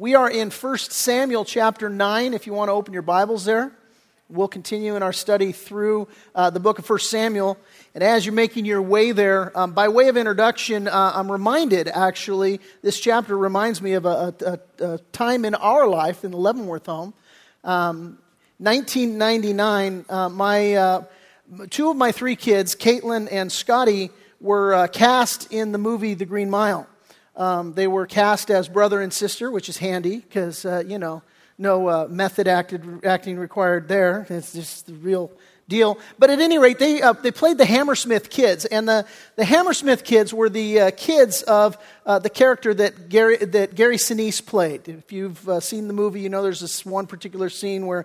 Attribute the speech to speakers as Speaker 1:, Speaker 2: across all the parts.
Speaker 1: We are in 1 Samuel chapter 9, if you want to open your Bibles there. We'll continue in our study through uh, the book of 1 Samuel. And as you're making your way there, um, by way of introduction, uh, I'm reminded actually, this chapter reminds me of a, a, a time in our life in the Leavenworth home. Um, 1999, uh, my, uh, two of my three kids, Caitlin and Scotty, were uh, cast in the movie The Green Mile. Um, they were cast as brother and sister, which is handy because, uh, you know, no uh, method acted, acting required there. It's just the real deal. But at any rate, they, uh, they played the Hammersmith kids. And the, the Hammersmith kids were the uh, kids of uh, the character that Gary, that Gary Sinise played. If you've uh, seen the movie, you know there's this one particular scene where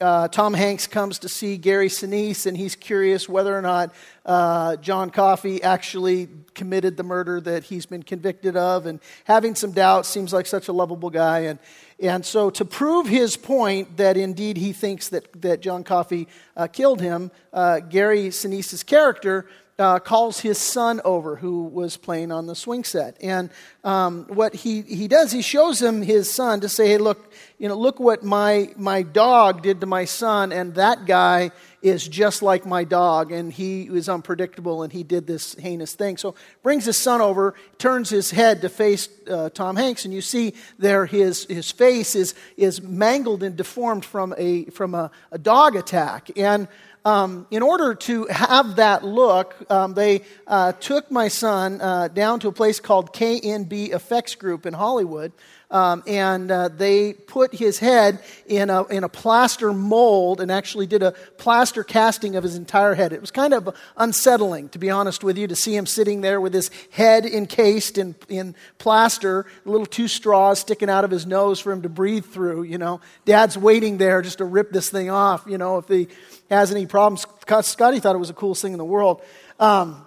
Speaker 1: uh, Tom Hanks comes to see Gary Sinise, and he's curious whether or not uh, John Coffey actually committed the murder that he's been convicted of, and having some doubts, seems like such a lovable guy. And, and so, to prove his point that indeed he thinks that, that John Coffey uh, killed him, uh, Gary Sinise's character uh, calls his son over, who was playing on the swing set. And um, what he, he does, he shows him his son to say, hey, look, you know, look what my, my dog did to my son, and that guy is just like my dog, and he is unpredictable, and he did this heinous thing. So brings his son over, turns his head to face uh, Tom Hanks, and you see there his, his face is, is mangled and deformed from a, from a, a dog attack. And um, in order to have that look, um, they uh, took my son uh, down to a place called KNB Effects Group in Hollywood. Um, and uh, they put his head in a, in a plaster mold and actually did a plaster casting of his entire head. It was kind of unsettling, to be honest with you, to see him sitting there with his head encased in, in plaster, little two straws sticking out of his nose for him to breathe through. You know, Dad's waiting there just to rip this thing off. You know, if he has any problems, Scotty thought it was the coolest thing in the world. Um,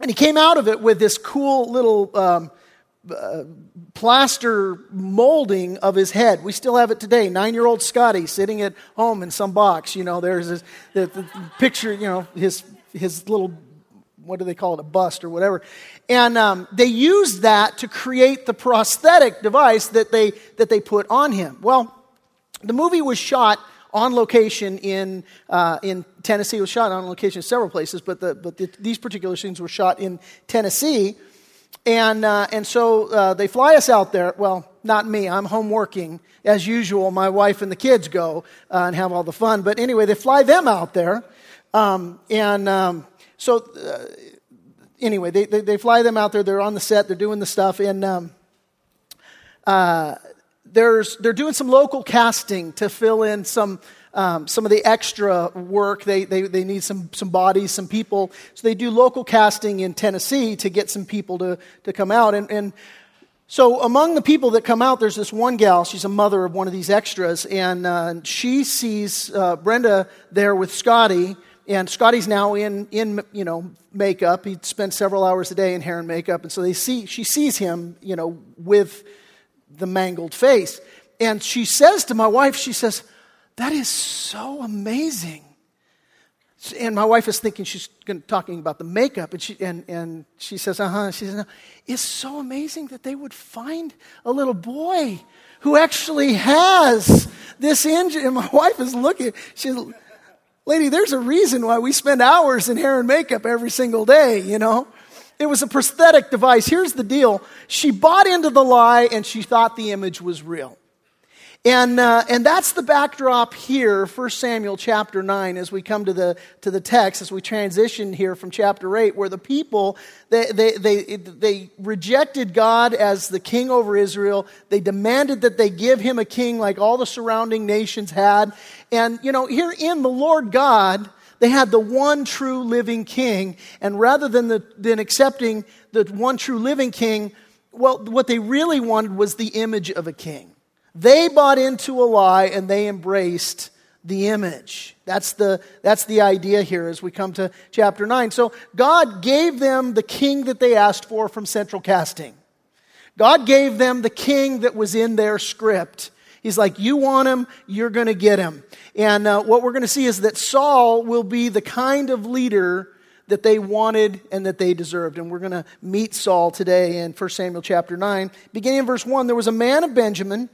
Speaker 1: and he came out of it with this cool little um, plaster molding of his head. We still have it today. Nine year old Scotty sitting at home in some box. You know, there's this, the, the picture, you know, his, his little, what do they call it, a bust or whatever. And um, they used that to create the prosthetic device that they, that they put on him. Well, the movie was shot on location in, uh, in Tennessee. It was shot on location in several places, but, the, but the, these particular scenes were shot in Tennessee. And, uh, and so uh, they fly us out there. Well, not me. I'm home working. As usual, my wife and the kids go uh, and have all the fun. But anyway, they fly them out there. Um, and um, so, uh, anyway, they, they, they, fly them out there. They're on the set. They're doing the stuff. And um, uh, there's, they're doing some local casting to fill in some um, some of the extra work. They, they, they need some, some bodies, some people. So they do local casting in Tennessee to get some people to, to come out. And, and so among the people that come out, there's this one gal. She's a mother of one of these extras. And uh, she sees uh, Brenda there with Scotty. And Scotty's now in, in you know, makeup. He spent several hours a day in hair and makeup. And so they see, she sees him, you know, with the mangled face. And she says to my wife, she says, that is so amazing. And my wife is thinking she's talking about the makeup, and she, and, and she says, uh huh. She says, no. It's so amazing that they would find a little boy who actually has this injury. And my wife is looking, she's, lady, there's a reason why we spend hours in hair and makeup every single day, you know? It was a prosthetic device. Here's the deal she bought into the lie and she thought the image was real. And, uh, and that's the backdrop here, 1 Samuel chapter 9, as we come to the, to the text, as we transition here from chapter 8, where the people, they, they, they, they rejected God as the king over Israel. They demanded that they give him a king like all the surrounding nations had. And, you know, here in the Lord God, they had the one true living king. And rather than, the, than accepting the one true living king, well, what they really wanted was the image of a king. They bought into a lie and they embraced the image. That's the, that's the idea here as we come to chapter 9. So God gave them the king that they asked for from central casting. God gave them the king that was in their script. He's like, You want him, you're going to get him. And uh, what we're going to see is that Saul will be the kind of leader that they wanted and that they deserved. And we're going to meet Saul today in 1 Samuel chapter 9. Beginning in verse 1, there was a man of Benjamin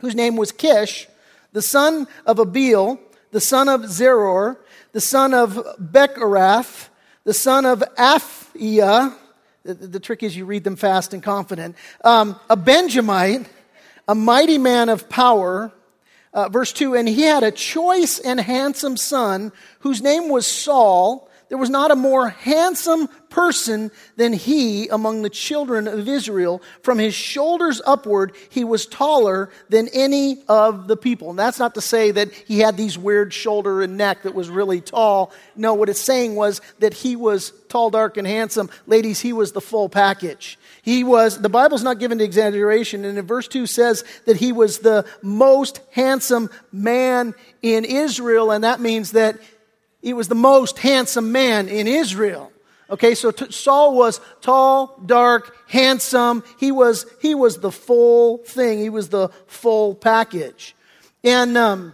Speaker 1: whose name was Kish, the son of Abiel, the son of Zeror, the son of Bechorath, the son of Aphiah. The, the, trick is you read them fast and confident. Um, a Benjamite, a mighty man of power. Uh, verse 2 And he had a choice and handsome son whose name was Saul there was not a more handsome person than he among the children of Israel. From his shoulders upward, he was taller than any of the people. And that's not to say that he had these weird shoulder and neck that was really tall. No, what it's saying was that he was tall, dark, and handsome. Ladies, he was the full package. He was, the Bible's not given to exaggeration, and in verse 2 says that he was the most handsome man in Israel, and that means that he was the most handsome man in Israel. Okay, so t- Saul was tall, dark, handsome. He was, he was the full thing. He was the full package. And um,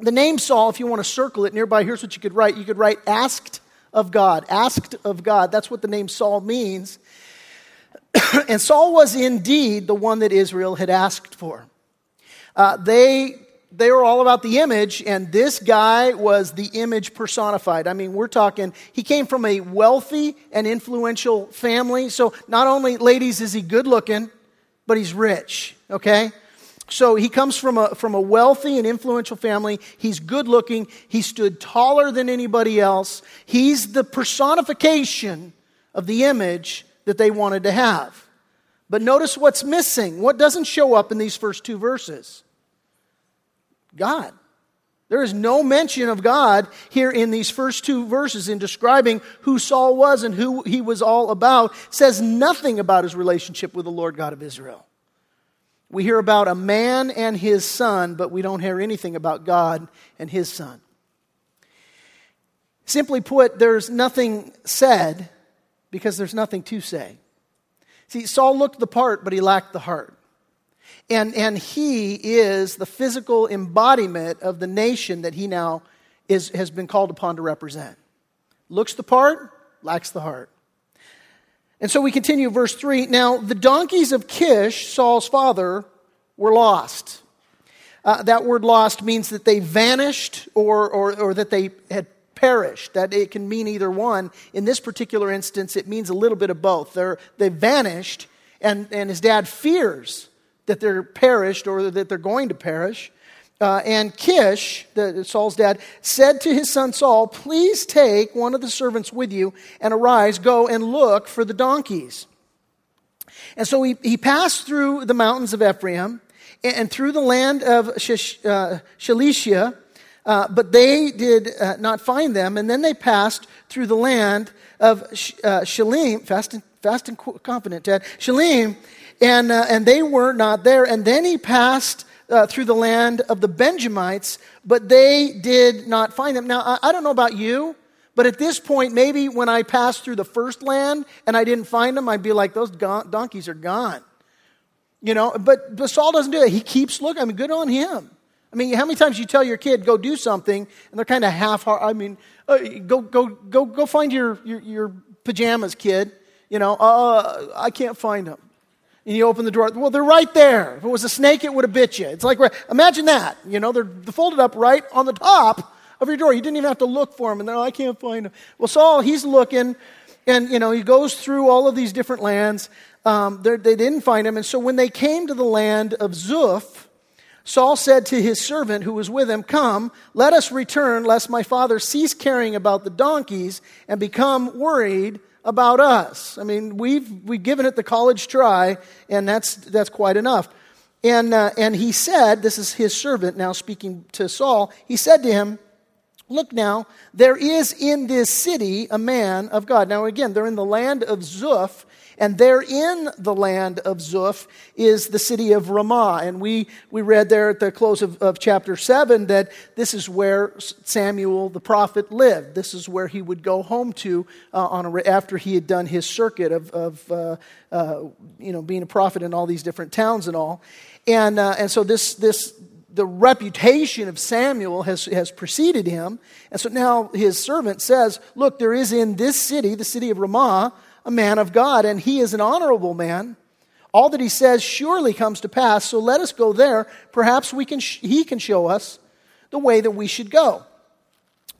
Speaker 1: the name Saul, if you want to circle it nearby, here's what you could write. You could write asked of God. Asked of God. That's what the name Saul means. and Saul was indeed the one that Israel had asked for. Uh, they they were all about the image, and this guy was the image personified. I mean, we're talking, he came from a wealthy and influential family. So, not only, ladies, is he good looking, but he's rich, okay? So, he comes from a, from a wealthy and influential family. He's good looking. He stood taller than anybody else. He's the personification of the image that they wanted to have. But notice what's missing. What doesn't show up in these first two verses? God. There is no mention of God here in these first two verses in describing who Saul was and who he was all about. It says nothing about his relationship with the Lord God of Israel. We hear about a man and his son, but we don't hear anything about God and his son. Simply put, there's nothing said because there's nothing to say. See, Saul looked the part, but he lacked the heart. And, and he is the physical embodiment of the nation that he now is, has been called upon to represent. Looks the part, lacks the heart. And so we continue, verse 3. Now, the donkeys of Kish, Saul's father, were lost. Uh, that word lost means that they vanished or, or, or that they had perished. That it can mean either one. In this particular instance, it means a little bit of both. They're, they vanished, and, and his dad fears that they're perished or that they're going to perish. Uh, and Kish, the, Saul's dad, said to his son Saul, Please take one of the servants with you and arise, go and look for the donkeys. And so he, he passed through the mountains of Ephraim and, and through the land of Shish, uh, uh, but they did uh, not find them. And then they passed through the land of uh, Shalim, fast and, fast and confident, Ted, Shalim, and, uh, and they were not there. And then he passed uh, through the land of the Benjamites, but they did not find them. Now, I, I don't know about you, but at this point, maybe when I passed through the first land and I didn't find them, I'd be like, those donkeys are gone. You know, but, but Saul doesn't do that. He keeps looking. I mean, good on him. I mean, how many times you tell your kid go do something and they're kind of half heart? I mean, uh, go go go go find your, your, your pajamas, kid. You know, uh, I can't find them and you open the drawer. Well, they're right there. If it was a snake, it would have bit you. It's like, imagine that. You know, they're folded up right on the top of your drawer. You didn't even have to look for them. And they're, I can't find them. Well, Saul, he's looking, and, you know, he goes through all of these different lands. Um, they didn't find him. And so when they came to the land of Zuph, Saul said to his servant who was with him, Come, let us return, lest my father cease caring about the donkeys and become worried about us. I mean, we've, we've given it the college try, and that's, that's quite enough. And, uh, and he said, This is his servant now speaking to Saul, he said to him, Look now, there is in this city a man of God. Now, again, they're in the land of Zuph, and there in the land of Zuph is the city of Ramah. And we, we read there at the close of, of chapter 7 that this is where Samuel the prophet lived. This is where he would go home to uh, on a, after he had done his circuit of, of uh, uh, you know, being a prophet in all these different towns and all. And, uh, and so this, this the reputation of Samuel has, has preceded him. And so now his servant says, Look, there is in this city, the city of Ramah, a man of God, and he is an honorable man. All that he says surely comes to pass, so let us go there. Perhaps we can sh- he can show us the way that we should go.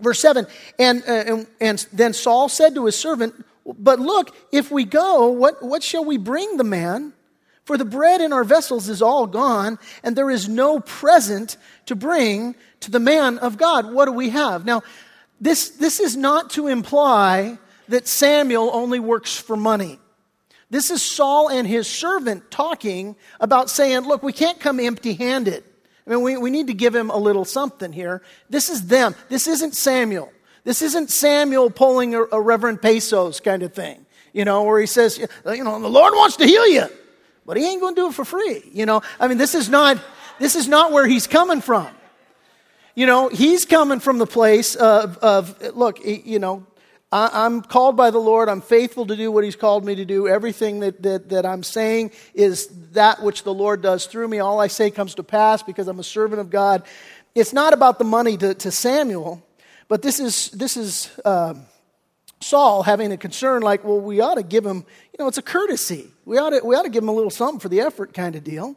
Speaker 1: Verse 7 and, uh, and, and then Saul said to his servant, But look, if we go, what, what shall we bring the man? For the bread in our vessels is all gone, and there is no present to bring to the man of God. What do we have? Now, this, this is not to imply that Samuel only works for money. This is Saul and his servant talking about saying, look, we can't come empty handed. I mean, we, we need to give him a little something here. This is them. This isn't Samuel. This isn't Samuel pulling a, a Reverend Pesos kind of thing, you know, where he says, you know, the Lord wants to heal you but he ain't going to do it for free. You know, I mean, this is not, this is not where he's coming from. You know, he's coming from the place of, of look, you know, I, am called by the Lord. I'm faithful to do what he's called me to do. Everything that, that, that I'm saying is that which the Lord does through me. All I say comes to pass because I'm a servant of God. It's not about the money to, to Samuel, but this is, this is, uh, Saul having a concern like, well, we ought to give him, you know, it's a courtesy. We ought to, we ought to give him a little something for the effort kind of deal.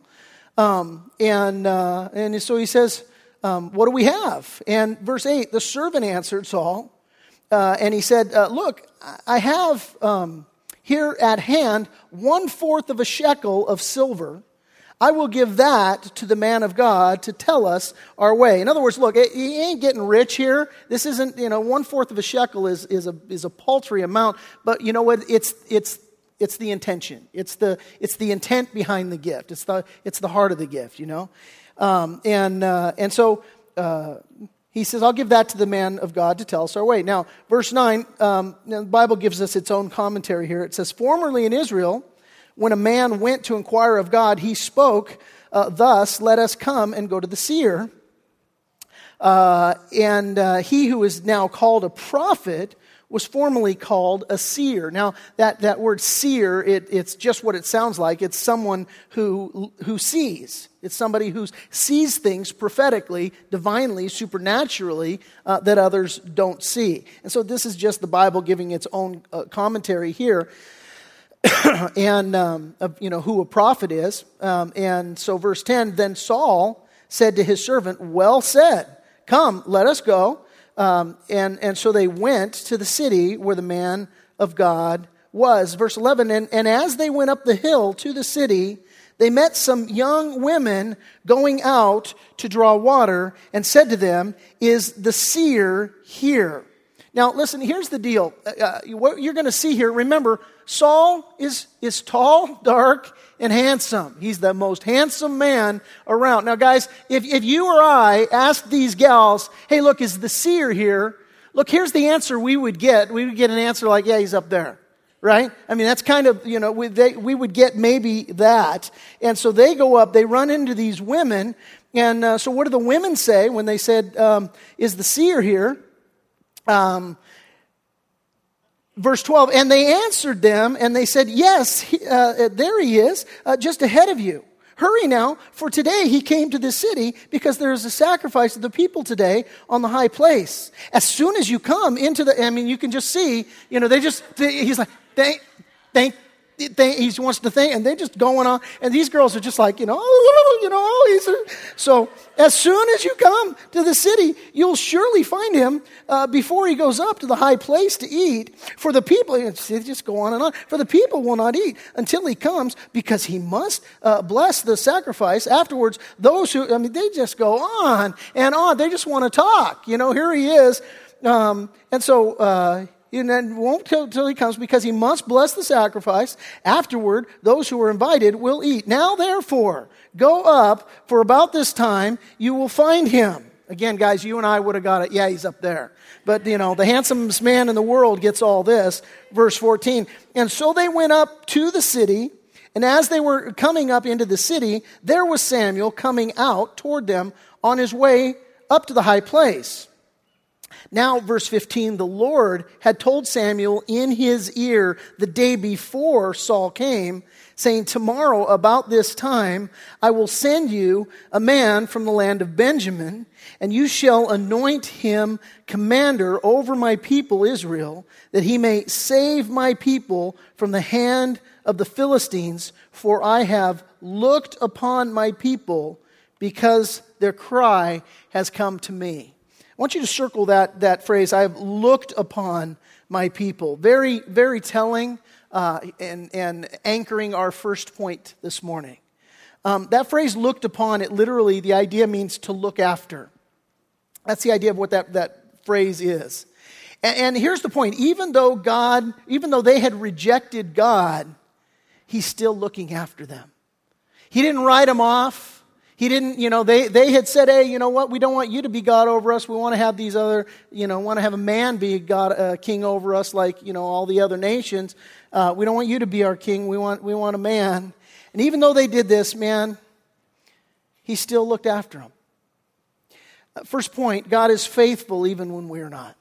Speaker 1: Um, and, uh, and so he says, um, what do we have? And verse 8, the servant answered Saul, uh, and he said, uh, look, I have um, here at hand one fourth of a shekel of silver I will give that to the man of God to tell us our way. In other words, look, he ain't getting rich here. This isn't, you know, one fourth of a shekel is, is, a, is a paltry amount, but you know what? It's, it's, it's the intention. It's the, it's the intent behind the gift. It's the, it's the heart of the gift, you know? Um, and, uh, and so uh, he says, I'll give that to the man of God to tell us our way. Now, verse 9, um, the Bible gives us its own commentary here. It says, Formerly in Israel, when a man went to inquire of God, he spoke uh, thus, Let us come and go to the seer. Uh, and uh, he who is now called a prophet was formerly called a seer. Now, that, that word seer, it, it's just what it sounds like. It's someone who, who sees. It's somebody who sees things prophetically, divinely, supernaturally uh, that others don't see. And so this is just the Bible giving its own uh, commentary here. and um, you know who a prophet is. Um, and so, verse ten. Then Saul said to his servant, "Well said. Come, let us go." Um, and and so they went to the city where the man of God was. Verse eleven. And and as they went up the hill to the city. They met some young women going out to draw water and said to them, Is the seer here? Now, listen, here's the deal. Uh, uh what you're going to see here, remember, Saul is, is tall, dark, and handsome. He's the most handsome man around. Now, guys, if, if you or I asked these gals, hey, look, is the seer here? Look, here's the answer we would get. We would get an answer like, yeah, he's up there. Right? I mean, that's kind of, you know, we, they, we would get maybe that. And so they go up, they run into these women. And uh, so what do the women say when they said, um, is the seer here? Um, verse 12, and they answered them and they said, Yes, he, uh, there he is, uh, just ahead of you. Hurry now, for today he came to this city because there is a sacrifice of the people today on the high place. As soon as you come into the, I mean, you can just see, you know, they just, they, he's like, thank, thank he wants to think, and they're just going on. And these girls are just like, you know, you know, he's so as soon as you come to the city, you'll surely find him uh, before he goes up to the high place to eat. For the people, they just go on and on. For the people will not eat until he comes, because he must uh, bless the sacrifice. Afterwards, those who, I mean, they just go on and on. They just want to talk. You know, here he is. Um, and so, uh, and then won't till, till he comes because he must bless the sacrifice. Afterward, those who are invited will eat. Now, therefore, go up, for about this time you will find him. Again, guys, you and I would have got it. Yeah, he's up there. But, you know, the handsomest man in the world gets all this. Verse 14. And so they went up to the city, and as they were coming up into the city, there was Samuel coming out toward them on his way up to the high place. Now, verse 15, the Lord had told Samuel in his ear the day before Saul came, saying, Tomorrow, about this time, I will send you a man from the land of Benjamin, and you shall anoint him commander over my people Israel, that he may save my people from the hand of the Philistines, for I have looked upon my people because their cry has come to me. I want you to circle that, that phrase, I have looked upon my people. Very, very telling uh, and, and anchoring our first point this morning. Um, that phrase looked upon, it literally, the idea means to look after. That's the idea of what that, that phrase is. And, and here's the point even though God, even though they had rejected God, He's still looking after them. He didn't write them off. He didn't, you know, they, they had said, hey, you know what, we don't want you to be God over us. We want to have these other, you know, want to have a man be God, uh, king over us like, you know, all the other nations. Uh, we don't want you to be our king. We want, we want a man. And even though they did this, man, he still looked after them. Uh, first point God is faithful even when we're not.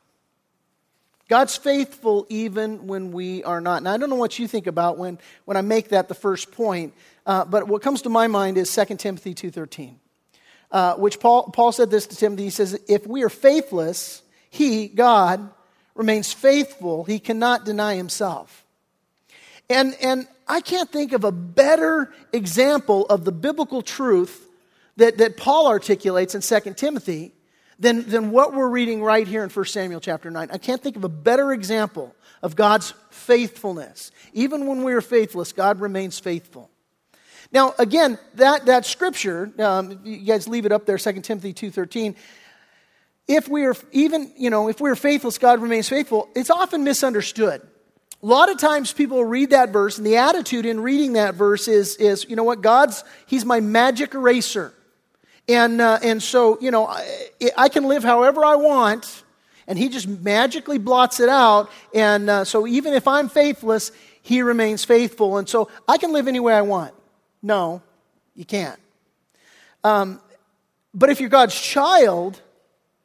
Speaker 1: God's faithful even when we are not. Now, I don't know what you think about when, when I make that the first point, uh, but what comes to my mind is 2 Timothy 2.13, uh, which Paul, Paul said this to Timothy. He says, if we are faithless, he, God, remains faithful. He cannot deny himself. And, and I can't think of a better example of the biblical truth that, that Paul articulates in 2 Timothy than, than what we're reading right here in 1 Samuel chapter 9. I can't think of a better example of God's faithfulness. Even when we are faithless, God remains faithful. Now, again, that, that scripture, um, you guys leave it up there, 2 Timothy 2.13, if we are even, you know, if we are faithless, God remains faithful, it's often misunderstood. A lot of times people read that verse, and the attitude in reading that verse is, is you know what, God's, He's my magic eraser. And, uh, and so, you know, I, I, can live however I want, and he just magically blots it out. And uh, so, even if I'm faithless, he remains faithful. And so, I can live any way I want. No, you can't. Um, but if you're God's child,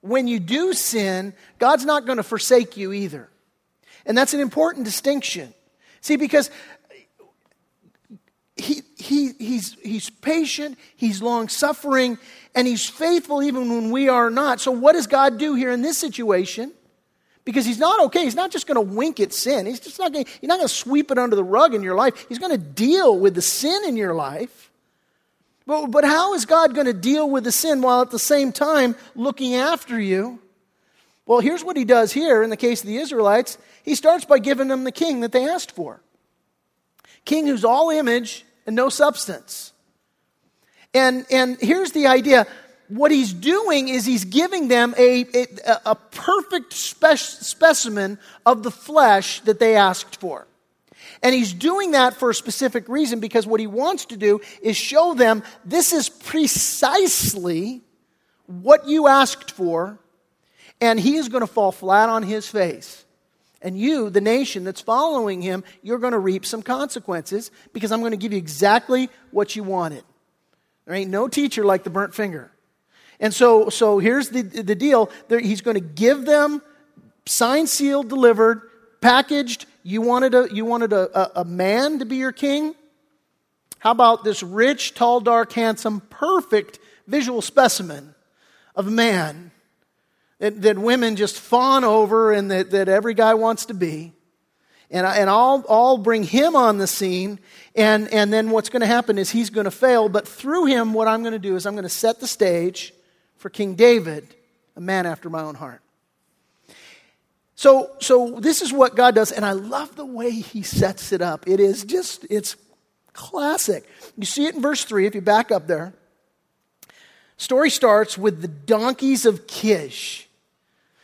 Speaker 1: when you do sin, God's not going to forsake you either. And that's an important distinction. See, because he, he, he's, he's patient, he's long suffering, and he's faithful even when we are not. So, what does God do here in this situation? Because he's not okay. He's not just going to wink at sin. He's just not going. He's not going to sweep it under the rug in your life. He's going to deal with the sin in your life. But, but how is God going to deal with the sin while at the same time looking after you? Well, here's what he does here in the case of the Israelites. He starts by giving them the king that they asked for. King who's all image and no substance. And, and here's the idea what he's doing is he's giving them a, a, a perfect spec- specimen of the flesh that they asked for. And he's doing that for a specific reason because what he wants to do is show them this is precisely what you asked for, and he is going to fall flat on his face. And you, the nation that's following him, you're going to reap some consequences because I'm going to give you exactly what you wanted. There ain't no teacher like the burnt finger. And so, so here's the, the deal. He's going to give them signed, sealed, delivered, packaged. You wanted, a, you wanted a, a, a man to be your king? How about this rich, tall, dark, handsome, perfect visual specimen of a man that, that women just fawn over and that, that every guy wants to be. And, I, and I'll, I'll bring him on the scene, and, and then what's going to happen is he's going to fail. But through him, what I'm going to do is I'm going to set the stage for King David, a man after my own heart. So, so this is what God does, and I love the way he sets it up. It is just, it's classic. You see it in verse 3, if you back up there. Story starts with the donkeys of Kish.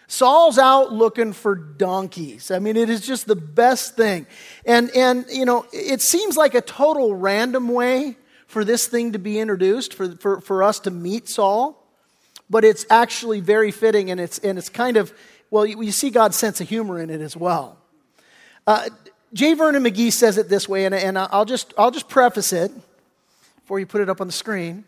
Speaker 1: Saul's out looking for donkeys. I mean, it is just the best thing. And, and, you know, it seems like a total random way for this thing to be introduced, for, for, for us to meet Saul. But it's actually very fitting, and it's, and it's kind of, well, you, you see God's sense of humor in it as well. Uh, J. Vernon McGee says it this way, and, and I'll, just, I'll just preface it before you put it up on the screen.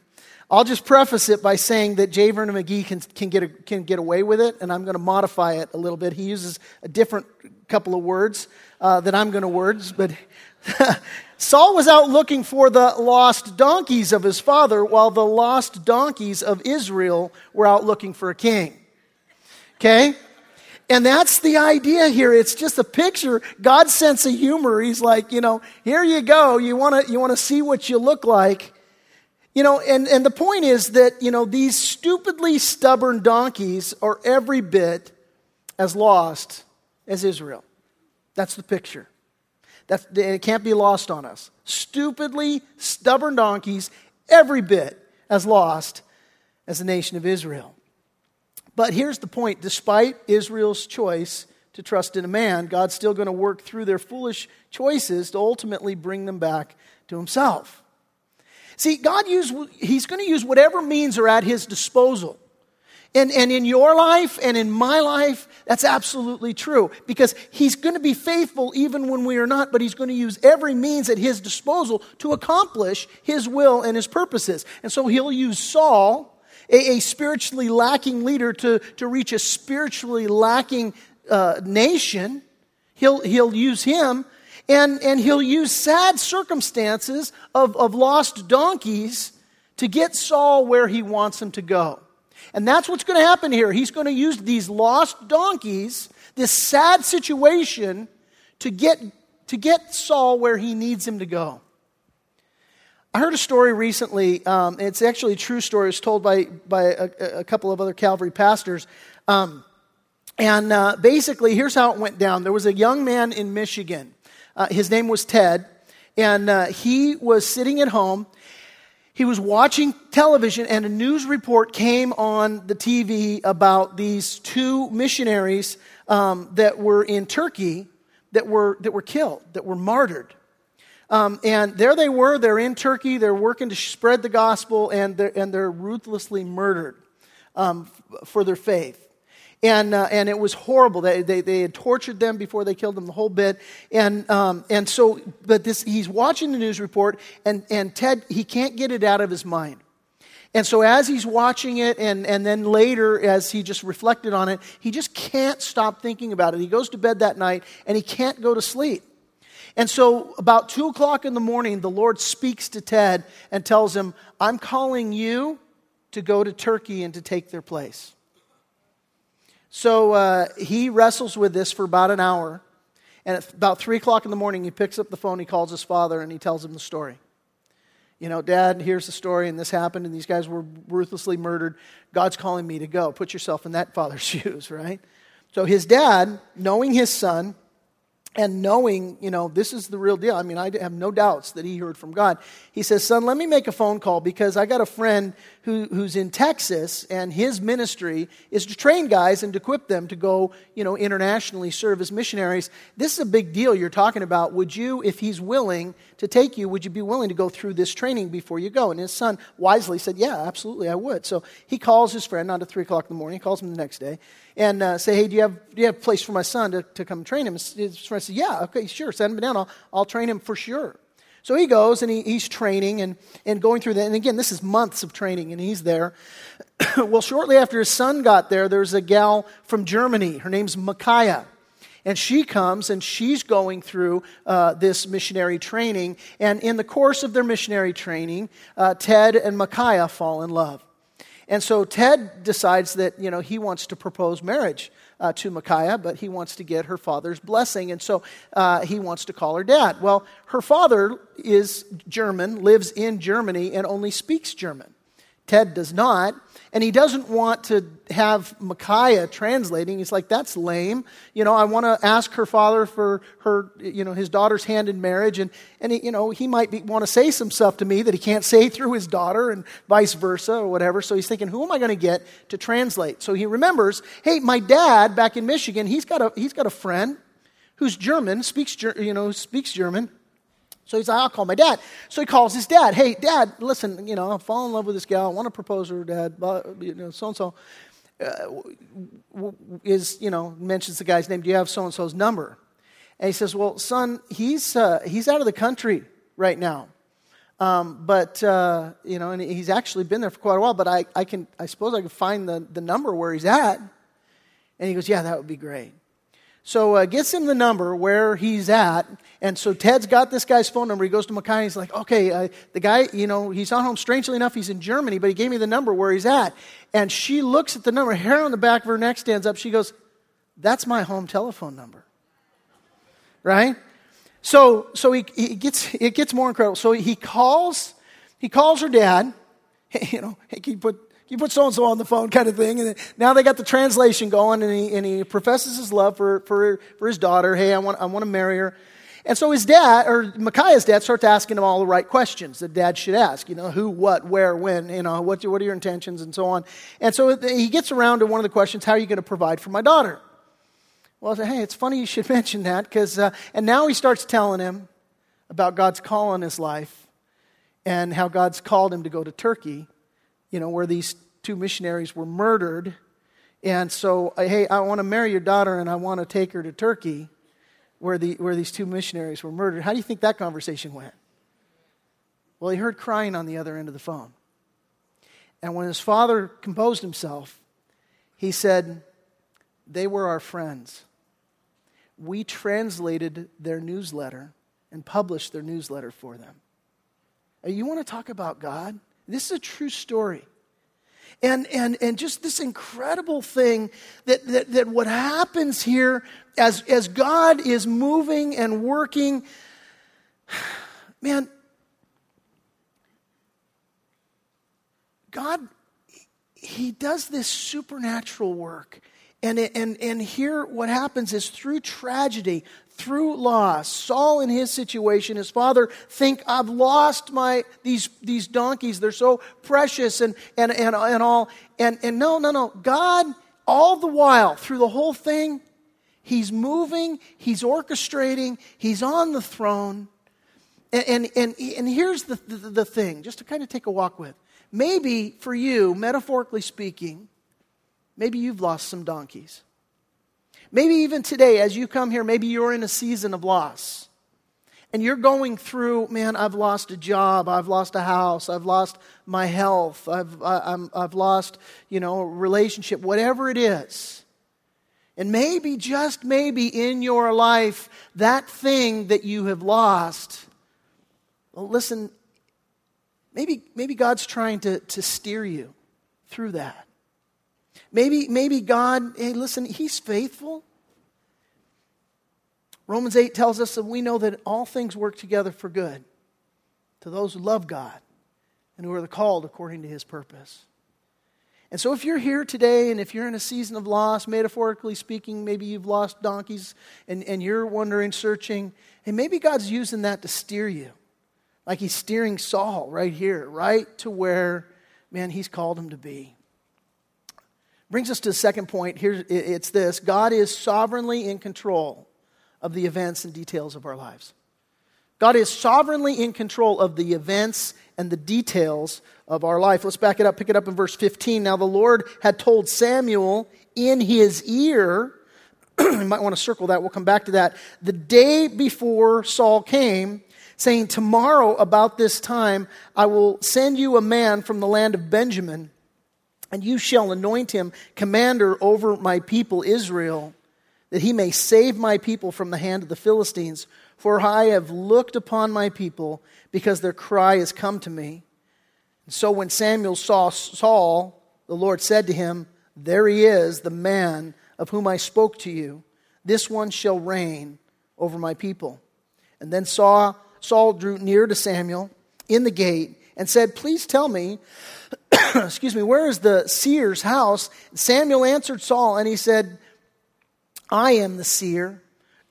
Speaker 1: I'll just preface it by saying that J. Vernon McGee can, can, get, a, can get away with it, and I'm going to modify it a little bit. He uses a different couple of words uh, that I'm going to words, but Saul was out looking for the lost donkeys of his father, while the lost donkeys of Israel were out looking for a king. Okay? And that's the idea here. It's just a picture. God's sense of humor. He's like, you know, here you go. You want to you want to see what you look like. You know, and, and the point is that, you know, these stupidly stubborn donkeys are every bit as lost as Israel. That's the picture. That's, it can't be lost on us. Stupidly stubborn donkeys, every bit as lost as the nation of Israel. But here's the point despite Israel's choice to trust in a man, God's still going to work through their foolish choices to ultimately bring them back to himself. See, God use, He's going to use whatever means are at His disposal. And, and in your life and in my life, that's absolutely true because he's going to be faithful even when we are not, but he's going to use every means at his disposal to accomplish his will and his purposes. And so he'll use Saul, a, a spiritually lacking leader, to, to reach a spiritually lacking uh, nation. He'll, he'll use him and, and he'll use sad circumstances of, of lost donkeys to get Saul where he wants him to go. And that's what's going to happen here. He's going to use these lost donkeys, this sad situation, to get, to get Saul where he needs him to go. I heard a story recently. Um, it's actually a true story. It's told by, by a, a couple of other Calvary pastors. Um, and uh, basically, here's how it went down there was a young man in Michigan. Uh, his name was Ted. And uh, he was sitting at home he was watching television and a news report came on the TV about these two missionaries um, that were in Turkey that were, that were killed, that were martyred. Um, and there they were, they're in Turkey, they're working to spread the gospel, and they're, and they're ruthlessly murdered um, for their faith. And, uh, and it was horrible. They, they, they had tortured them before they killed them, the whole bit. And, um, and so, but this, he's watching the news report, and, and Ted, he can't get it out of his mind. And so, as he's watching it, and, and then later, as he just reflected on it, he just can't stop thinking about it. He goes to bed that night, and he can't go to sleep. And so, about 2 o'clock in the morning, the Lord speaks to Ted and tells him, I'm calling you to go to Turkey and to take their place. So uh, he wrestles with this for about an hour. And at about 3 o'clock in the morning, he picks up the phone, he calls his father, and he tells him the story. You know, Dad, here's the story, and this happened, and these guys were ruthlessly murdered. God's calling me to go. Put yourself in that father's shoes, right? So his dad, knowing his son, and knowing, you know, this is the real deal. I mean, I have no doubts that he heard from God. He says, Son, let me make a phone call because I got a friend who, who's in Texas, and his ministry is to train guys and to equip them to go, you know, internationally serve as missionaries. This is a big deal you're talking about. Would you, if he's willing to take you, would you be willing to go through this training before you go? And his son wisely said, Yeah, absolutely, I would. So he calls his friend, not at 3 o'clock in the morning, he calls him the next day, and uh, say, Hey, do you, have, do you have a place for my son to, to come train him? His friend said, Yeah, okay, sure, send him down. I'll, I'll train him for sure. So he goes and he, he's training and, and going through that. And again, this is months of training, and he's there. well, shortly after his son got there, there's a gal from Germany. Her name's Micaiah. And she comes and she's going through uh, this missionary training. And in the course of their missionary training, uh, Ted and Micaiah fall in love. And so Ted decides that, you know, he wants to propose marriage uh, to Micaiah, but he wants to get her father's blessing. And so uh, he wants to call her dad. Well, her father is German, lives in Germany, and only speaks German. Ted does not. And he doesn't want to have Micaiah translating. He's like, that's lame. You know, I want to ask her father for her, you know, his daughter's hand in marriage. And, and he, you know, he might want to say some stuff to me that he can't say through his daughter and vice versa or whatever. So he's thinking, who am I going to get to translate? So he remembers, hey, my dad back in Michigan, he's got a, he's got a friend who's German, speaks, you know, speaks German. So he's like, I'll call my dad. So he calls his dad. Hey, dad, listen, you know, I fall in love with this gal. I want to propose her, dad. You know, so and so is, you know, mentions the guy's name. Do you have so and so's number? And he says, Well, son, he's, uh, he's out of the country right now. Um, but, uh, you know, and he's actually been there for quite a while, but I, I, can, I suppose I can find the, the number where he's at. And he goes, Yeah, that would be great. So uh, gets him the number where he's at. And so Ted's got this guy's phone number. He goes to Micaiah. He's like, okay, uh, the guy, you know, he's not home. Strangely enough, he's in Germany, but he gave me the number where he's at. And she looks at the number. Hair on the back of her neck stands up. She goes, that's my home telephone number. Right? So, so he, he gets, it gets more incredible. So he calls, he calls her dad. Hey, You know, hey, can you put, you put so and so on the phone kind of thing. And now they got the translation going, and he, and he professes his love for, for, for his daughter. Hey, I want, I want to marry her. And so his dad, or Micaiah's dad, starts asking him all the right questions that dad should ask. You know, who, what, where, when, you know, what, what are your intentions, and so on. And so he gets around to one of the questions how are you going to provide for my daughter? Well, I said, hey, it's funny you should mention that because, uh, and now he starts telling him about God's call on his life and how God's called him to go to Turkey, you know, where these two missionaries were murdered. And so, uh, hey, I want to marry your daughter and I want to take her to Turkey where, the, where these two missionaries were murdered. How do you think that conversation went? Well, he heard crying on the other end of the phone. And when his father composed himself, he said, They were our friends we translated their newsletter and published their newsletter for them. You want to talk about God? This is a true story. And, and, and just this incredible thing that, that, that what happens here as, as God is moving and working, man, God, He does this supernatural work. And, and, and here, what happens is through tragedy, through loss, Saul in his situation, his father think, I've lost my, these, these donkeys. They're so precious and, and, and, and all. And, and no, no, no. God, all the while, through the whole thing, he's moving, he's orchestrating, he's on the throne. And, and, and, and here's the, the, the thing, just to kind of take a walk with. Maybe for you, metaphorically speaking, Maybe you've lost some donkeys. Maybe even today, as you come here, maybe you're in a season of loss. And you're going through, man, I've lost a job, I've lost a house, I've lost my health, I've, I, am I've lost, you know, a relationship, whatever it is. And maybe, just maybe in your life, that thing that you have lost, well, listen, maybe, maybe God's trying to, to steer you through that. Maybe, maybe God, hey, listen, He's faithful. Romans 8 tells us that we know that all things work together for good to those who love God and who are called according to His purpose. And so, if you're here today and if you're in a season of loss, metaphorically speaking, maybe you've lost donkeys and, and you're wondering, searching, and maybe God's using that to steer you. Like He's steering Saul right here, right to where, man, He's called him to be. Brings us to the second point. Here it's this God is sovereignly in control of the events and details of our lives. God is sovereignly in control of the events and the details of our life. Let's back it up, pick it up in verse 15. Now, the Lord had told Samuel in his ear, you might want to circle that, we'll come back to that, the day before Saul came, saying, Tomorrow, about this time, I will send you a man from the land of Benjamin and you shall anoint him commander over my people Israel, that he may save my people from the hand of the Philistines. For I have looked upon my people, because their cry has come to me. And so when Samuel saw Saul, the Lord said to him, There he is, the man of whom I spoke to you. This one shall reign over my people. And then Saul, Saul drew near to Samuel in the gate and said, Please tell me excuse me, where is the seer's house? Samuel answered Saul and he said, I am the seer.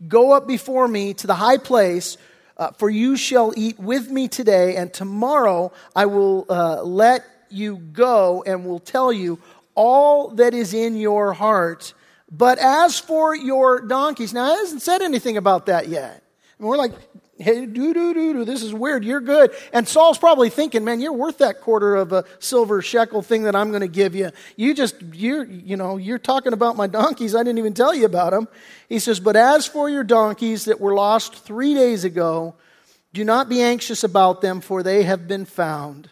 Speaker 1: Go up before me to the high place, uh, for you shall eat with me today, and tomorrow I will uh, let you go and will tell you all that is in your heart. But as for your donkeys, now it hasn't said anything about that yet. And we're like, Hey, do, do, do, do. This is weird. You're good. And Saul's probably thinking, man, you're worth that quarter of a silver shekel thing that I'm going to give you. You just, you're, you know, you're talking about my donkeys. I didn't even tell you about them. He says, but as for your donkeys that were lost three days ago, do not be anxious about them, for they have been found.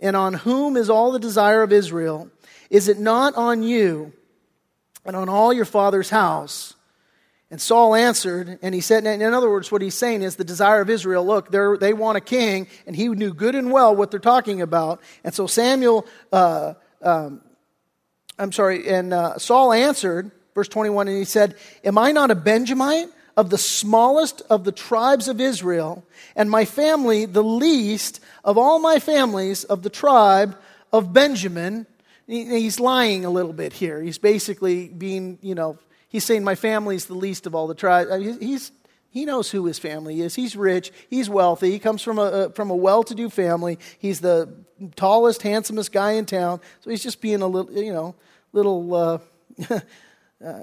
Speaker 1: And on whom is all the desire of Israel? Is it not on you and on all your father's house? And Saul answered, and he said, in other words, what he's saying is the desire of Israel look, they want a king, and he knew good and well what they're talking about. And so Samuel, uh, um, I'm sorry, and uh, Saul answered, verse 21, and he said, Am I not a Benjamite of the smallest of the tribes of Israel, and my family the least of all my families of the tribe of Benjamin? He's lying a little bit here. He's basically being, you know, He's saying, My family's the least of all the tribes. He's, he knows who his family is. He's rich. He's wealthy. He comes from a, from a well to do family. He's the tallest, handsomest guy in town. So he's just being a little, you know, little, uh, uh,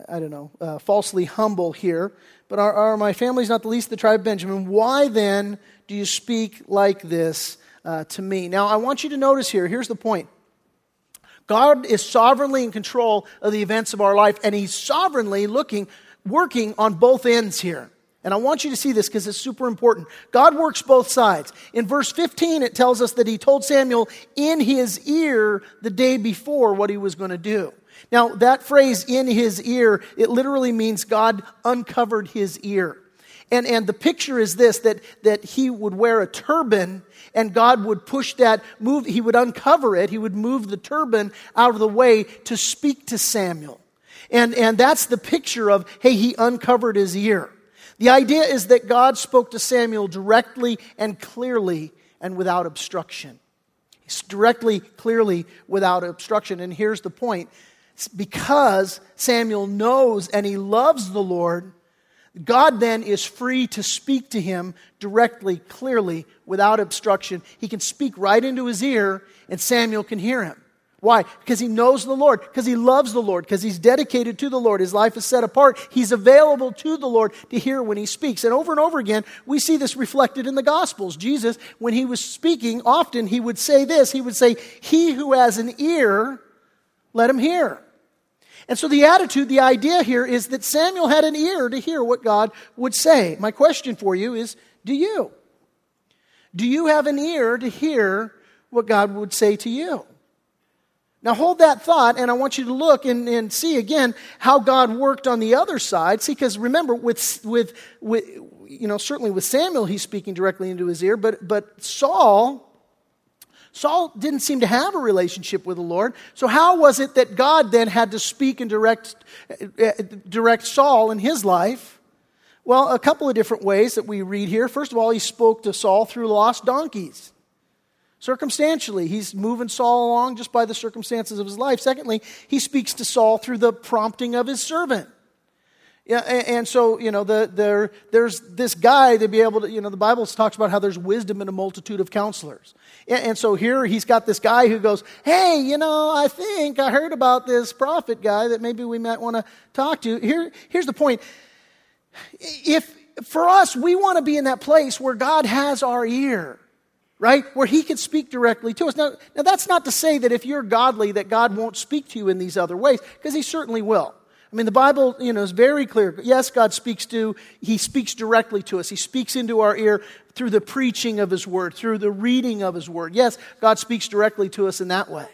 Speaker 1: I don't know, uh, falsely humble here. But our, our, my family's not the least of the tribe of Benjamin. Why then do you speak like this uh, to me? Now, I want you to notice here, here's the point. God is sovereignly in control of the events of our life, and He's sovereignly looking, working on both ends here. And I want you to see this because it's super important. God works both sides. In verse 15, it tells us that He told Samuel in his ear the day before what He was going to do. Now, that phrase, in his ear, it literally means God uncovered his ear. And, and the picture is this that, that he would wear a turban and God would push that, move, he would uncover it, he would move the turban out of the way to speak to Samuel. And, and that's the picture of, hey, he uncovered his ear. The idea is that God spoke to Samuel directly and clearly and without obstruction. It's directly, clearly, without obstruction. And here's the point because Samuel knows and he loves the Lord, God then is free to speak to him directly, clearly, without obstruction. He can speak right into his ear, and Samuel can hear him. Why? Because he knows the Lord, because he loves the Lord, because he's dedicated to the Lord. His life is set apart. He's available to the Lord to hear when he speaks. And over and over again, we see this reflected in the Gospels. Jesus, when he was speaking, often he would say this He would say, He who has an ear, let him hear. And so the attitude, the idea here is that Samuel had an ear to hear what God would say. My question for you is do you? Do you have an ear to hear what God would say to you? Now hold that thought, and I want you to look and, and see again how God worked on the other side. See, because remember, with, with, with, you know, certainly with Samuel, he's speaking directly into his ear, but, but Saul, Saul didn't seem to have a relationship with the Lord. So, how was it that God then had to speak and direct, uh, direct Saul in his life? Well, a couple of different ways that we read here. First of all, he spoke to Saul through lost donkeys. Circumstantially, he's moving Saul along just by the circumstances of his life. Secondly, he speaks to Saul through the prompting of his servant. Yeah, and, so, you know, the, the, there's this guy to be able to, you know, the Bible talks about how there's wisdom in a multitude of counselors. And, and so here he's got this guy who goes, hey, you know, I think I heard about this prophet guy that maybe we might want to talk to. Here, here's the point. If, for us, we want to be in that place where God has our ear right? Where he can speak directly to us. Now, now, that's not to say that if you're godly, that God won't speak to you in these other ways, because he certainly will. I mean, the Bible, you know, is very clear. Yes, God speaks to, He speaks directly to us. He speaks into our ear through the preaching of His Word, through the reading of His Word. Yes, God speaks directly to us in that way.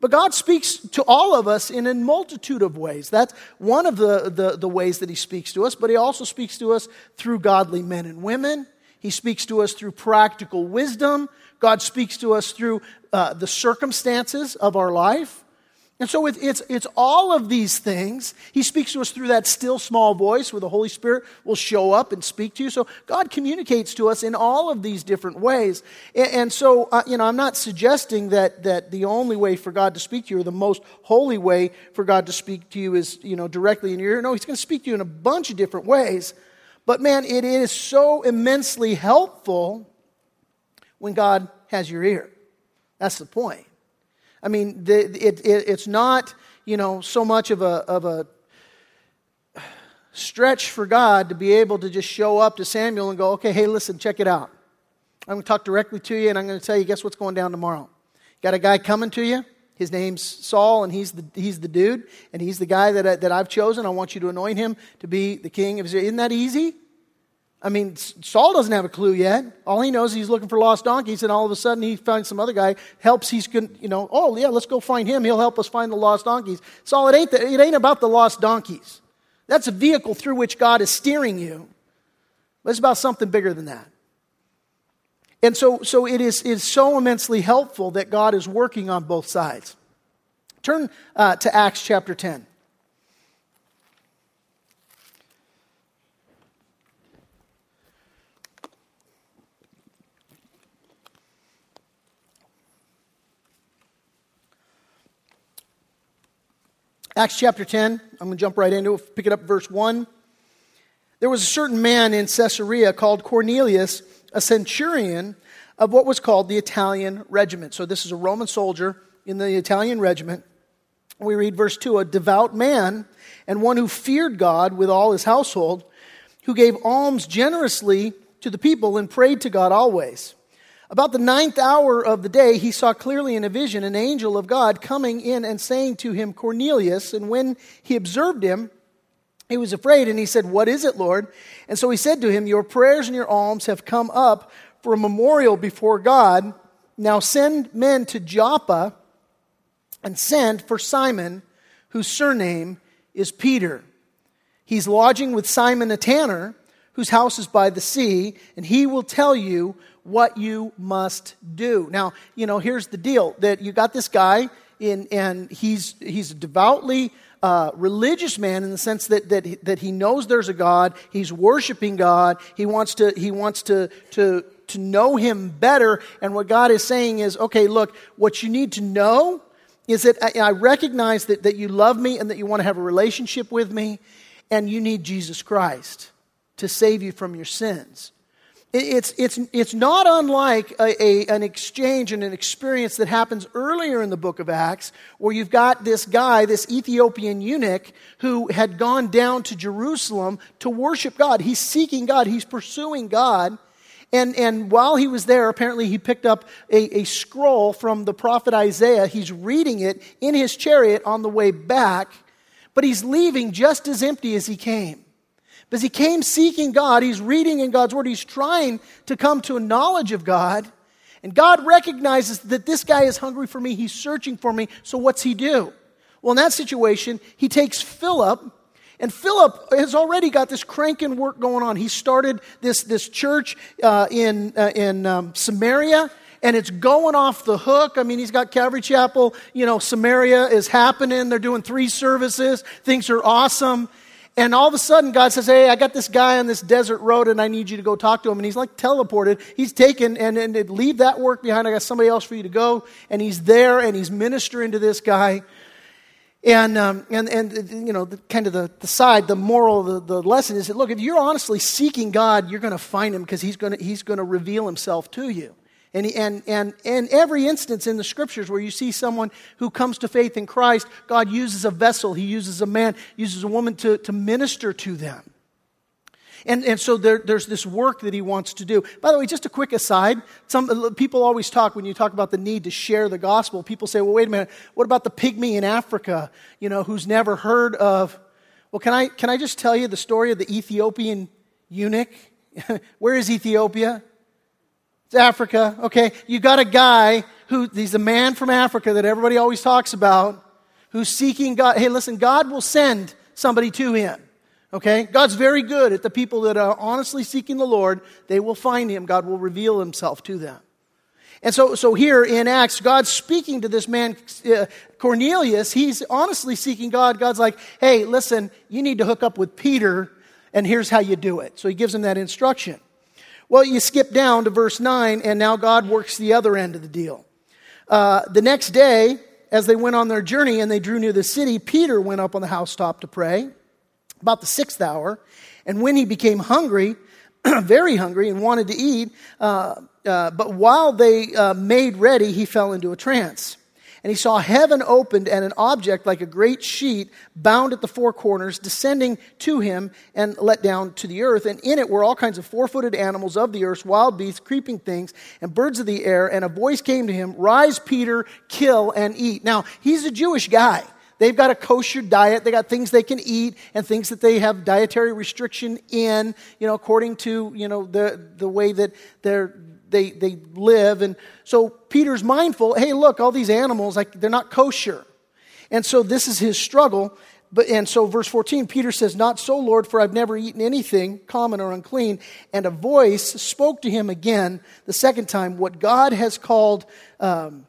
Speaker 1: But God speaks to all of us in a multitude of ways. That's one of the, the, the ways that He speaks to us, but He also speaks to us through godly men and women. He speaks to us through practical wisdom. God speaks to us through uh, the circumstances of our life. And so it's, it's all of these things. He speaks to us through that still small voice where the Holy Spirit will show up and speak to you. So God communicates to us in all of these different ways. And, and so, uh, you know, I'm not suggesting that, that the only way for God to speak to you or the most holy way for God to speak to you is, you know, directly in your ear. No, He's going to speak to you in a bunch of different ways. But man, it is so immensely helpful when God has your ear. That's the point. I mean, the, it, it, it's not, you know, so much of a, of a stretch for God to be able to just show up to Samuel and go, okay, hey, listen, check it out. I'm going to talk directly to you and I'm going to tell you, guess what's going down tomorrow? Got a guy coming to you. His name's Saul, and he's the, he's the dude, and he's the guy that, I, that I've chosen. I want you to anoint him to be the king. Isn't that easy? I mean, Saul doesn't have a clue yet. All he knows is he's looking for lost donkeys, and all of a sudden he finds some other guy, helps, he's, going you know, oh, yeah, let's go find him. He'll help us find the lost donkeys. Saul, it ain't, the, it ain't about the lost donkeys. That's a vehicle through which God is steering you. But it's about something bigger than that. And so, so it is, is so immensely helpful that God is working on both sides. Turn uh, to Acts chapter 10. Acts chapter 10, I'm going to jump right into it, pick it up verse 1. There was a certain man in Caesarea called Cornelius, a centurion of what was called the Italian regiment. So this is a Roman soldier in the Italian regiment. We read verse 2 a devout man and one who feared God with all his household, who gave alms generously to the people and prayed to God always. About the ninth hour of the day, he saw clearly in a vision an angel of God coming in and saying to him, Cornelius. And when he observed him, he was afraid and he said, What is it, Lord? And so he said to him, Your prayers and your alms have come up for a memorial before God. Now send men to Joppa and send for Simon, whose surname is Peter. He's lodging with Simon a tanner, whose house is by the sea, and he will tell you what you must do. Now, you know, here's the deal that you got this guy, in, and he's, he's a devoutly uh, religious man in the sense that, that, that he knows there's a God, he's worshiping God, he wants to, he wants to, to, to know him better. And what God is saying is, okay, look, what you need to know is that I, I recognize that, that you love me and that you want to have a relationship with me, and you need Jesus Christ to save you from your sins. It's, it's, it's not unlike a, a, an exchange and an experience that happens earlier in the book of Acts, where you've got this guy, this Ethiopian eunuch, who had gone down to Jerusalem to worship God. He's seeking God, he's pursuing God. And, and while he was there, apparently he picked up a, a scroll from the prophet Isaiah. He's reading it in his chariot on the way back, but he's leaving just as empty as he came. Because he came seeking God, he's reading in God's Word, he's trying to come to a knowledge of God. And God recognizes that this guy is hungry for me, he's searching for me, so what's he do? Well, in that situation, he takes Philip, and Philip has already got this cranking work going on. He started this, this church uh, in, uh, in um, Samaria, and it's going off the hook. I mean, he's got Calvary Chapel, you know, Samaria is happening. They're doing three services. Things are awesome. And all of a sudden, God says, Hey, I got this guy on this desert road and I need you to go talk to him. And he's like teleported. He's taken and, and leave that work behind. I got somebody else for you to go. And he's there and he's ministering to this guy. And, um, and, and you know, the, kind of the, the side, the moral, the, the lesson is that, look, if you're honestly seeking God, you're going to find him because he's going he's going to reveal himself to you. And, and, and, and every instance in the scriptures where you see someone who comes to faith in Christ, God uses a vessel, He uses a man, uses a woman to, to minister to them. And, and so there, there's this work that he wants to do. By the way, just a quick aside. Some people always talk when you talk about the need to share the gospel. People say, well, wait a minute. What about the pygmy in Africa, you know, who's never heard of? Well, can I, can I just tell you the story of the Ethiopian eunuch? Where is Ethiopia? It's Africa, okay? You got a guy who, he's a man from Africa that everybody always talks about, who's seeking God. Hey, listen, God will send somebody to him, okay? God's very good at the people that are honestly seeking the Lord. They will find him. God will reveal himself to them. And so, so here in Acts, God's speaking to this man, uh, Cornelius. He's honestly seeking God. God's like, hey, listen, you need to hook up with Peter, and here's how you do it. So he gives him that instruction. Well, you skip down to verse 9, and now God works the other end of the deal. Uh, the next day, as they went on their journey and they drew near the city, Peter went up on the housetop to pray about the sixth hour. And when he became hungry, very hungry, and wanted to eat, uh, uh, but while they uh, made ready, he fell into a trance. And he saw heaven opened and an object like a great sheet bound at the four corners descending to him and let down to the earth. And in it were all kinds of four footed animals of the earth, wild beasts, creeping things, and birds of the air. And a voice came to him, Rise, Peter, kill and eat. Now, he's a Jewish guy. They've got a kosher diet. They got things they can eat and things that they have dietary restriction in, you know, according to, you know, the, the way that they're, they, they live. And so Peter's mindful hey, look, all these animals, like, they're not kosher. And so this is his struggle. but, and so, verse 14, Peter says, Not so, Lord, for I've never eaten anything common or unclean. And a voice spoke to him again the second time, What God has called, um,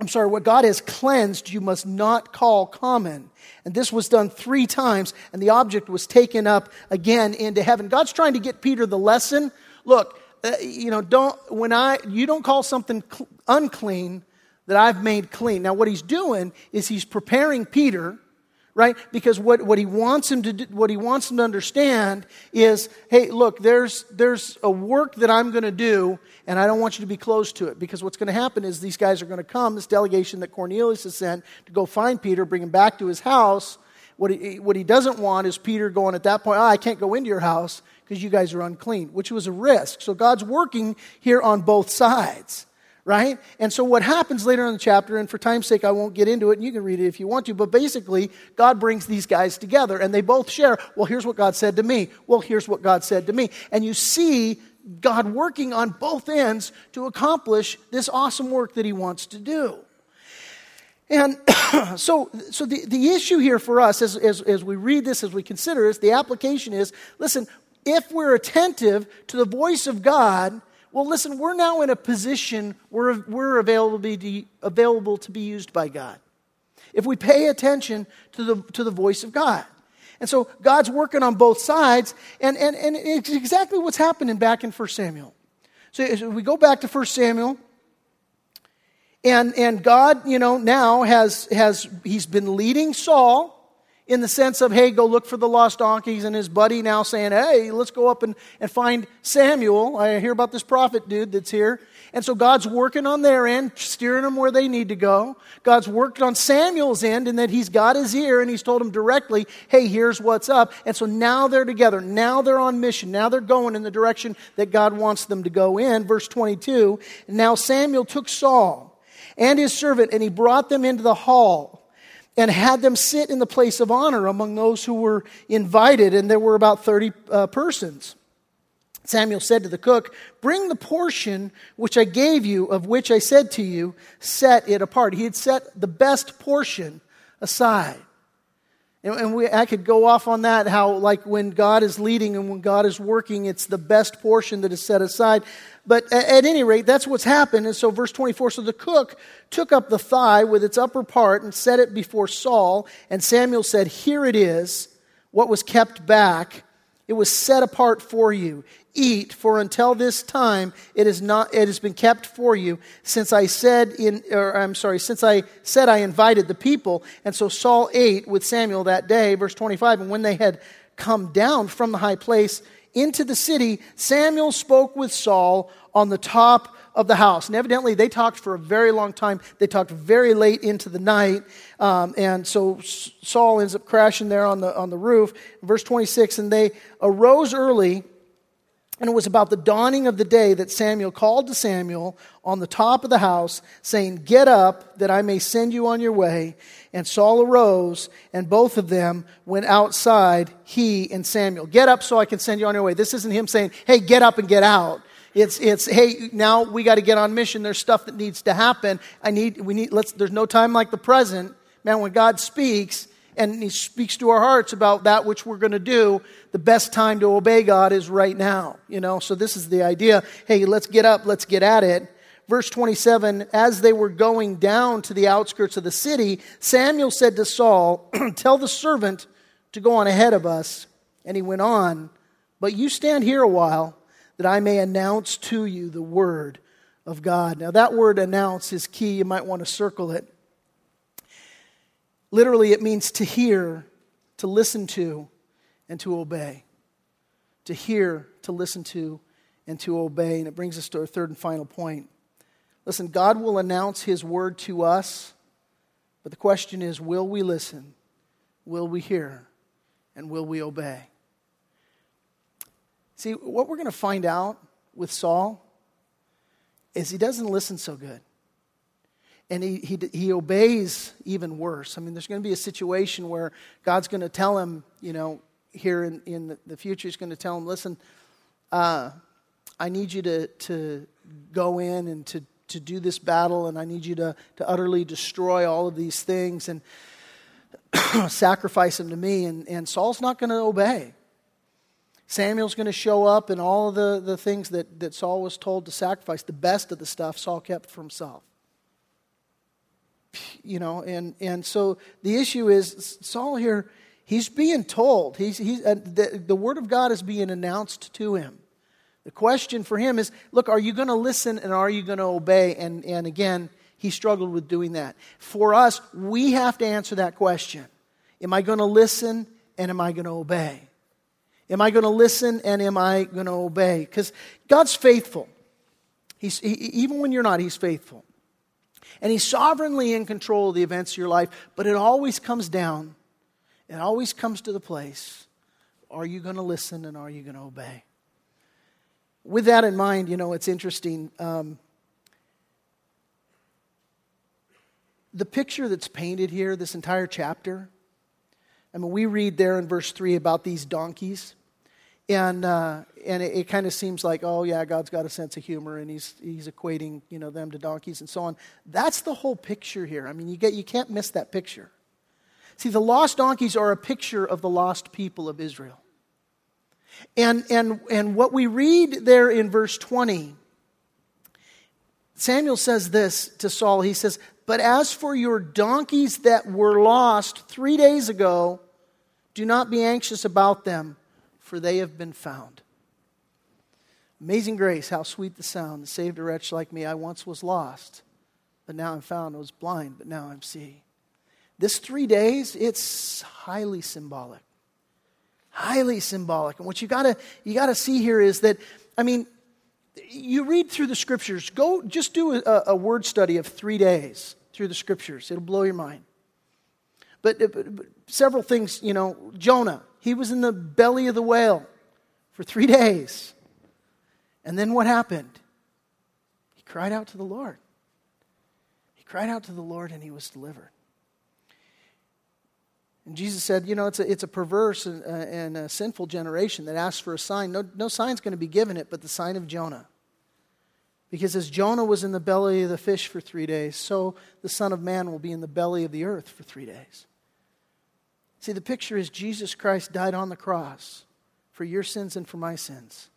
Speaker 1: I'm sorry, what God has cleansed, you must not call common. And this was done three times, and the object was taken up again into heaven. God's trying to get Peter the lesson. Look, Uh, you know, don't, when I, you don't call something unclean that I've made clean. Now, what he's doing is he's preparing Peter right? Because what, what he wants him to do, what he wants him to understand is, hey, look, there's there's a work that I'm going to do, and I don't want you to be close to it. Because what's going to happen is these guys are going to come, this delegation that Cornelius has sent to go find Peter, bring him back to his house. What he, what he doesn't want is Peter going at that point, oh, I can't go into your house because you guys are unclean, which was a risk. So God's working here on both sides right? And so what happens later in the chapter, and for time's sake, I won't get into it, and you can read it if you want to, but basically, God brings these guys together, and they both share, well, here's what God said to me. Well, here's what God said to me. And you see God working on both ends to accomplish this awesome work that He wants to do. And so, so the, the issue here for us as, as, as we read this, as we consider this, the application is listen, if we're attentive to the voice of God, well, listen, we're now in a position where we're available to be, available to be used by God. If we pay attention to the, to the voice of God. And so God's working on both sides, and, and, and it's exactly what's happening back in 1 Samuel. So we go back to 1 Samuel, and, and God, you know, now has, has, he's been leading Saul in the sense of, hey, go look for the lost donkeys, and his buddy now saying, hey, let's go up and, and find Samuel. I hear about this prophet dude that's here. And so God's working on their end, steering them where they need to go. God's worked on Samuel's end in that he's got his ear and he's told him directly, hey, here's what's up. And so now they're together. Now they're on mission. Now they're going in the direction that God wants them to go in. Verse 22. Now Samuel took Saul and his servant and he brought them into the hall and had them sit in the place of honor among those who were invited, and there were about 30 uh, persons. Samuel said to the cook, Bring the portion which I gave you, of which I said to you, set it apart. He had set the best portion aside. And, we, I could go off on that, how, like, when God is leading and when God is working, it's the best portion that is set aside. But at, at any rate, that's what's happened. And so, verse 24 so the cook took up the thigh with its upper part and set it before Saul. And Samuel said, Here it is, what was kept back. It was set apart for you. Eat, for until this time it is not it has been kept for you, since I said in or I'm sorry, since I said I invited the people. And so Saul ate with Samuel that day, verse 25, and when they had come down from the high place into the city, Samuel spoke with Saul on the top of the house. And evidently, they talked for a very long time. They talked very late into the night. Um, and so Saul ends up crashing there on the, on the roof. Verse 26 And they arose early, and it was about the dawning of the day that Samuel called to Samuel on the top of the house, saying, Get up, that I may send you on your way. And Saul arose, and both of them went outside, he and Samuel. Get up so I can send you on your way. This isn't him saying, hey, get up and get out. It's, it's hey, now we got to get on mission. There's stuff that needs to happen. I need, we need, let's, there's no time like the present. Man, when God speaks, and he speaks to our hearts about that which we're going to do, the best time to obey God is right now. You know, so this is the idea. Hey, let's get up, let's get at it verse 27 As they were going down to the outskirts of the city, Samuel said to Saul, Tell the servant to go on ahead of us. And he went on, But you stand here a while, that I may announce to you the word of God. Now, that word announce is key. You might want to circle it. Literally, it means to hear, to listen to, and to obey. To hear, to listen to, and to obey. And it brings us to our third and final point. Listen, God will announce His word to us, but the question is will we listen? Will we hear? And will we obey? See, what we're going to find out with Saul is he doesn't listen so good. And he, he, he obeys even worse. I mean, there's going to be a situation where God's going to tell him, you know, here in, in the future, he's going to tell him, listen, uh, I need you to, to go in and to to do this battle, and I need you to, to utterly destroy all of these things. And sacrifice them to me. And, and Saul's not going to obey. Samuel's going to show up, and all of the, the things that, that Saul was told to sacrifice, the best of the stuff, Saul kept for himself. You know, and, and so the issue is Saul here, he's being told, he's, he's, uh, the, the word of God is being announced to him. The question for him is look, are you going to listen and are you going to obey? And, and again, he struggled with doing that. For us, we have to answer that question Am I going to listen and am I going to obey? Am I going to listen and am I going to obey? Because God's faithful. He's, he, even when you're not, He's faithful. And He's sovereignly in control of the events of your life, but it always comes down, it always comes to the place are you going to listen and are you going to obey? With that in mind, you know, it's interesting. Um, the picture that's painted here, this entire chapter, I mean, we read there in verse 3 about these donkeys. And, uh, and it, it kind of seems like, oh, yeah, God's got a sense of humor and he's, he's equating you know, them to donkeys and so on. That's the whole picture here. I mean, you, get, you can't miss that picture. See, the lost donkeys are a picture of the lost people of Israel. And, and, and what we read there in verse 20, Samuel says this to Saul. He says, But as for your donkeys that were lost three days ago, do not be anxious about them, for they have been found. Amazing grace, how sweet the sound that saved a wretch like me. I once was lost, but now I'm found. I was blind, but now I'm seeing. This three days, it's highly symbolic. Highly symbolic. And what you gotta you gotta see here is that, I mean, you read through the scriptures, go just do a, a word study of three days through the scriptures. It'll blow your mind. But, but, but, several things, you know, Jonah, he was in the belly of the whale for three days. And then what happened? He cried out to the Lord. He cried out to the Lord and he was delivered. And Jesus said, you know, it's a, it's a perverse and, uh, and a sinful generation that asks for a sign. No, no sign's going to be given it but the sign of Jonah. Because as Jonah was in the belly of the fish for three days, so the Son of Man will be in the belly of the earth for three days. See, the picture is Jesus Christ died on the cross for your sins and for my sins,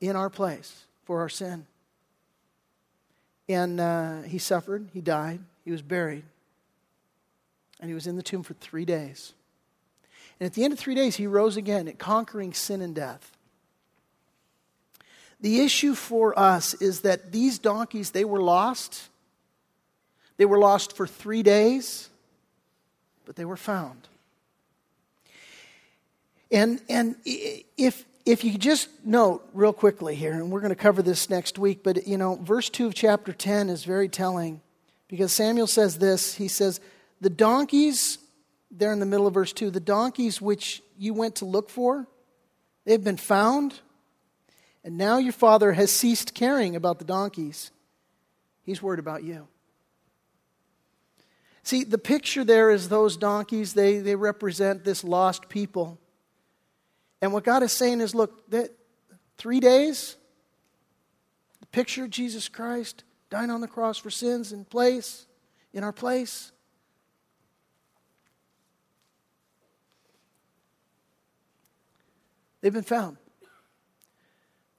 Speaker 1: in our place for our sin. And uh, he suffered, he died, he was buried, and he was in the tomb for three days. And at the end of three days, he rose again, conquering sin and death. The issue for us is that these donkeys, they were lost. They were lost for three days but they were found. And, and if, if you just note real quickly here, and we're going to cover this next week, but you know, verse 2 of chapter 10 is very telling because Samuel says this. He says, The donkeys, there in the middle of verse 2, the donkeys which you went to look for, they've been found, and now your father has ceased caring about the donkeys. He's worried about you. See, the picture there is those donkeys, they, they represent this lost people. And what God is saying is look, that three days, the picture of Jesus Christ dying on the cross for sins in place, in our place. They've been found.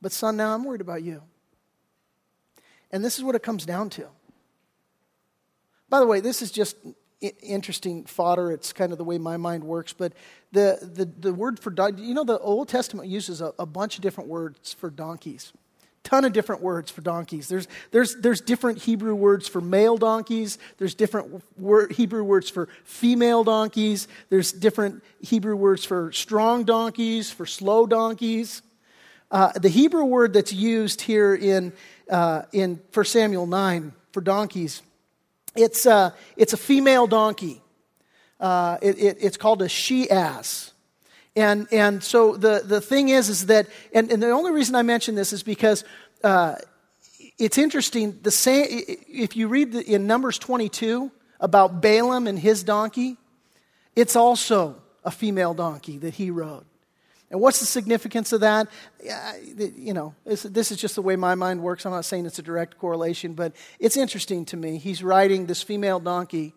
Speaker 1: But, son, now I'm worried about you. And this is what it comes down to. By the way, this is just interesting fodder. It's kind of the way my mind works. But the, the, the word for donkey, you know, the Old Testament uses a, a bunch of different words for donkeys. Ton of different words for donkeys. There's, there's, there's different Hebrew words for male donkeys. There's different Hebrew words for female donkeys. There's different Hebrew words for strong donkeys, for slow donkeys. Uh, the Hebrew word that's used here in, uh, in 1 Samuel 9 for donkeys it's a, it's a female donkey. Uh, it, it, it's called a she ass. And, and so the, the thing is, is that, and, and the only reason I mention this is because uh, it's interesting. The same, if you read the, in Numbers 22 about Balaam and his donkey, it's also a female donkey that he rode. And what's the significance of that? You know, this is just the way my mind works. I'm not saying it's a direct correlation, but it's interesting to me. He's riding this female donkey,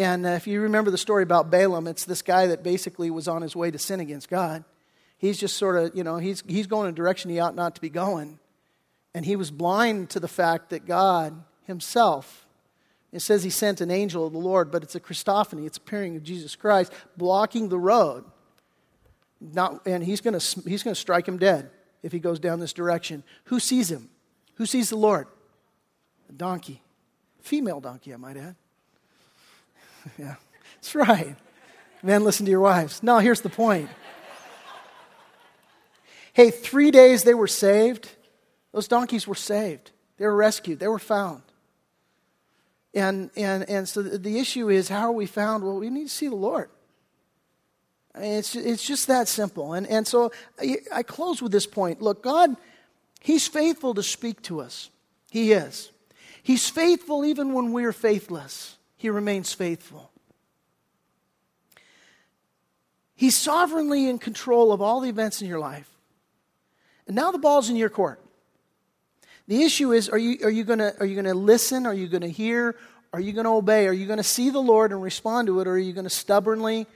Speaker 1: And uh, if you remember the story about Balaam, it's this guy that basically was on his way to sin against God. He's just sort of, you know, he's, he's going in a direction he ought not to be going. And he was blind to the fact that God himself, it says he sent an angel of the Lord, but it's a Christophany, it's appearing of Jesus Christ, blocking the road. Not, and he's going he's going to strike him dead if he goes down this direction. Who sees him? Who sees the Lord? A donkey. Female donkey, I might add. yeah, that's right. Men, listen to your wives. No, here's the point. hey, three days they were saved. Those donkeys were saved. They were rescued. They were found. And, and, and so the issue is how are we found? Well, we need to see the Lord. It's, it's just that simple. And, and so I, I close with this point. Look, God, He's faithful to speak to us. He is. He's faithful even when we're faithless. He remains faithful. He's sovereignly in control of all the events in your life. And now the ball's in your court. The issue is are you, are you going to listen? Are you going to hear? Are you going to obey? Are you going to see the Lord and respond to it? Or are you going to stubbornly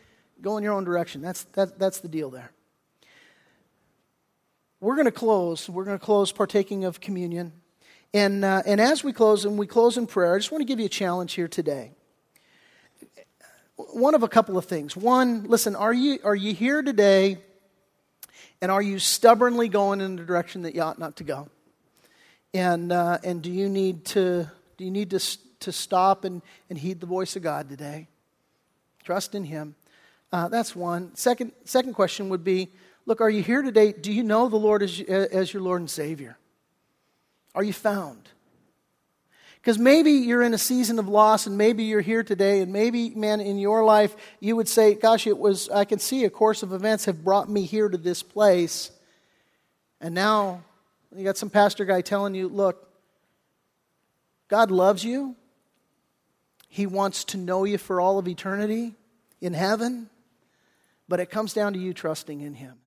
Speaker 1: go in your own direction? That's, that, that's the deal there. We're going to close. We're going to close partaking of communion. And, uh, and as we close, and we close in prayer, I just want to give you a challenge here today. One of a couple of things. One, listen, are you, are you here today and are you stubbornly going in the direction that you ought not to go? And, uh, and do you need to, do you need to, to stop and, and heed the voice of God today? Trust in Him. Uh, that's one. Second, second question would be look, are you here today? Do you know the Lord as, as your Lord and Savior? Are you found? Because maybe you're in a season of loss and maybe you're here today and maybe, man, in your life, you would say, gosh, it was, I can see a course of events have brought me here to this place. And now you got some pastor guy telling you, look, God loves you. He wants to know you for all of eternity in heaven. But it comes down to you trusting in Him.